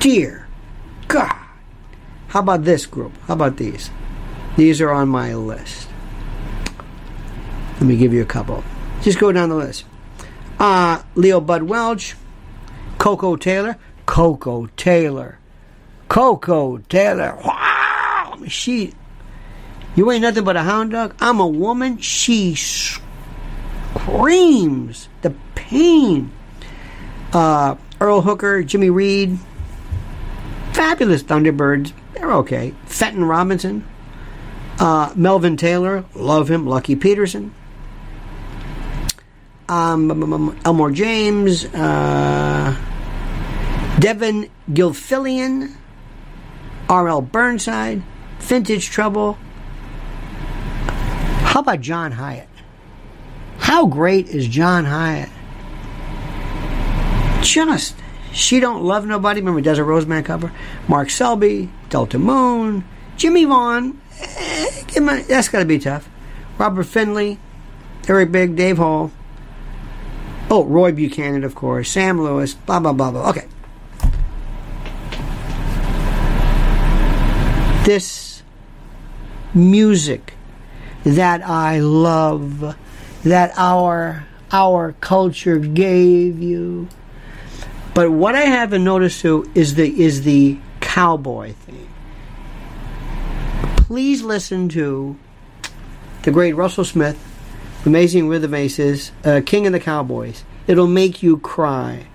Dear God. How about this group? How about these? These are on my list. Let me give you a couple. Just go down the list. Uh, Leo Bud Welch, Koko Taylor, Koko Taylor, Koko Taylor. Wow, she. You ain't nothing but a hound dog. I'm a woman. She screams the pain. Uh, Earl Hooker, Jimmy Reed, fabulous Thunderbirds. They're okay. Fenton Robinson, uh, Melvin Taylor, love him. Lucky Peterson, um, Elmore James, uh, Devon Gilfillian, R.L. Burnside, Vintage Trouble. How about John Hiatt? How great is John Hiatt? Just, She Don't Love Nobody, remember Desert Rose Band cover? Mark Selby, Delta Moon, Jimmy Vaughan, eh, that's got to be tough. Robert Finley, Eric Bibb, Dave Hall. Oh, Roy Buchanan, of course, Sam Lewis, blah, blah, blah, blah. Okay. This music that I love, that our our culture gave you. But what I haven't noticed too is the is the cowboy thing. Please listen to the great Russell Smith, Amazing Rhythm Aces, uh, King of the Cowboys. It'll make you cry.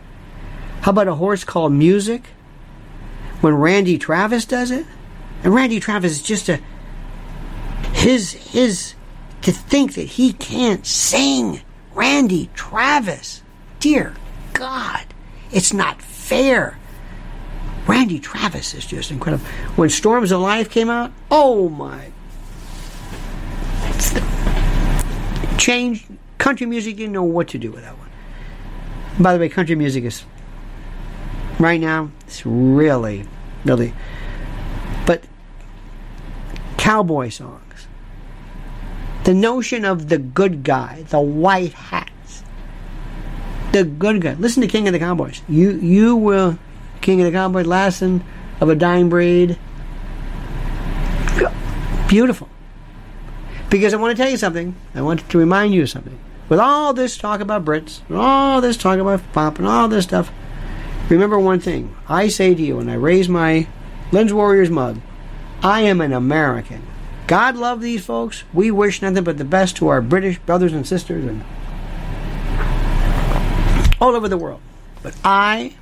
How about a horse called Music? When Randy Travis does it, and Randy Travis is just a his his to think that he can't sing Randy Travis. Dear God, it's not fair. Randy Travis is just incredible. When Storms of Life came out, oh my. Changed. Country music didn't know what to do with that one. By the way, country music is. Right now, it's really, really. But cowboy songs. The notion of the good guy, the white hats, the good guy. Listen to King of the Cowboys. You you will King of the Cowboys, Lassen of a dying breed. Beautiful. Because I want to tell you something. I want to remind you of something. With all this talk about Brits, and all this talk about pop, and all this stuff, remember one thing. I say to you, when I raise my Lynn's Warriors mug, I am an American. God love these folks. We wish nothing but the best to our British brothers and sisters and all over the world. But I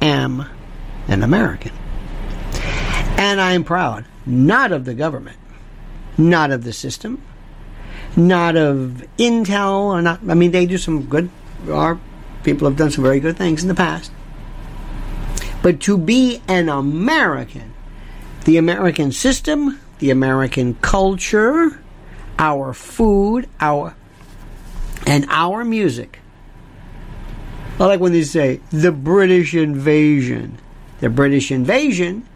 am an American. And I am proud, not of the government, not of the system, not of Intel, or not. I mean, they do some good. Our people have done some very good things in the past. But to be an American the American system, the American culture, our food, our and our music. I like when they say the British invasion. The British invasion,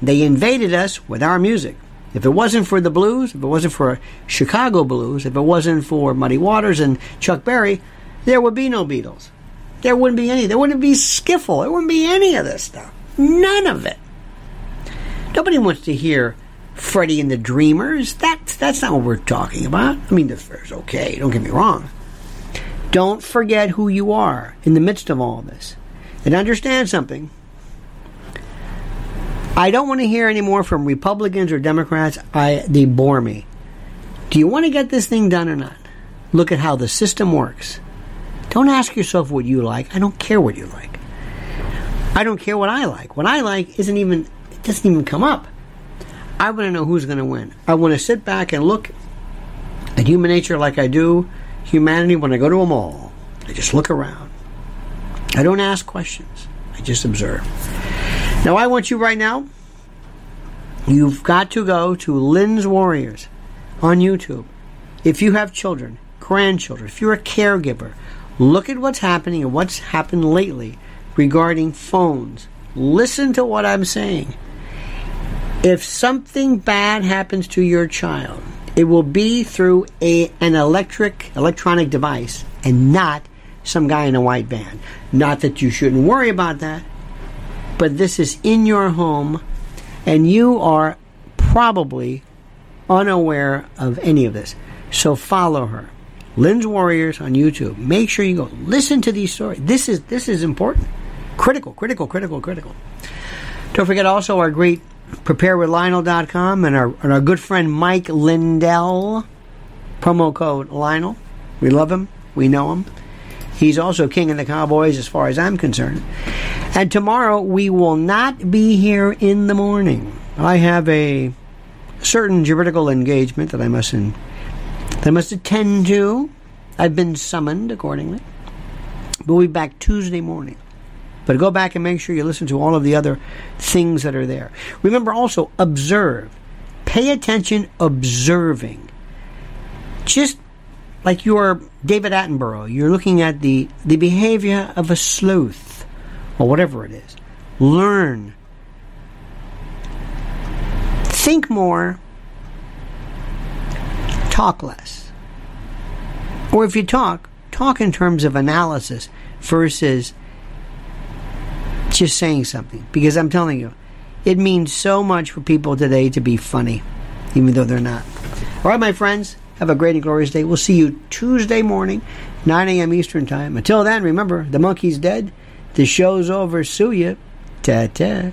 they invaded us with our music. If it wasn't for the blues, if it wasn't for Chicago blues, if it wasn't for Muddy Waters and Chuck Berry, there would be no Beatles. There wouldn't be any. There wouldn't be skiffle. There wouldn't be any of this stuff. None of it. Nobody wants to hear Freddie and the Dreamers. That's that's not what we're talking about. I mean, the fair's okay. Don't get me wrong. Don't forget who you are in the midst of all this, and understand something. I don't want to hear any more from Republicans or Democrats. I they bore me. Do you want to get this thing done or not? Look at how the system works. Don't ask yourself what you like. I don't care what you like. I don't care what I like. What I like isn't even it doesn't even come up. I want to know who's going to win. I want to sit back and look at human nature like I do humanity when I go to a mall. I just look around. I don't ask questions. I just observe. Now, I want you right now, you've got to go to Lynn's Warriors on YouTube. If you have children, grandchildren, if you're a caregiver, look at what's happening and what's happened lately regarding phones. Listen to what I'm saying. If something bad happens to your child, it will be through a, an electric electronic device and not some guy in a white van. Not that you shouldn't worry about that, but this is in your home and you are probably unaware of any of this. So follow her. Lynn's Warriors on YouTube. Make sure you go listen to these stories. This is this is important. Critical, critical, critical, critical. Don't forget also our great preparewithlionel.com and our, and our good friend Mike Lindell. Promo code Lionel. We love him. We know him. He's also king of the Cowboys as far as I'm concerned. And tomorrow we will not be here in the morning. I have a certain juridical engagement that I must in, that I must attend to. I've been summoned accordingly. We'll be back Tuesday morning. But go back and make sure you listen to all of the other things that are there. Remember also, observe. Pay attention observing. Just like you're David Attenborough, you're looking at the, the behavior of a sleuth or whatever it is. Learn. Think more. Talk less. Or if you talk, talk in terms of analysis versus just saying something. Because I'm telling you, it means so much for people today to be funny, even though they're not. All right, my friends. Have a great and glorious day. We'll see you Tuesday morning, 9 a.m. Eastern Time. Until then, remember, the monkey's dead. The show's over. Sue ya. Ta ta.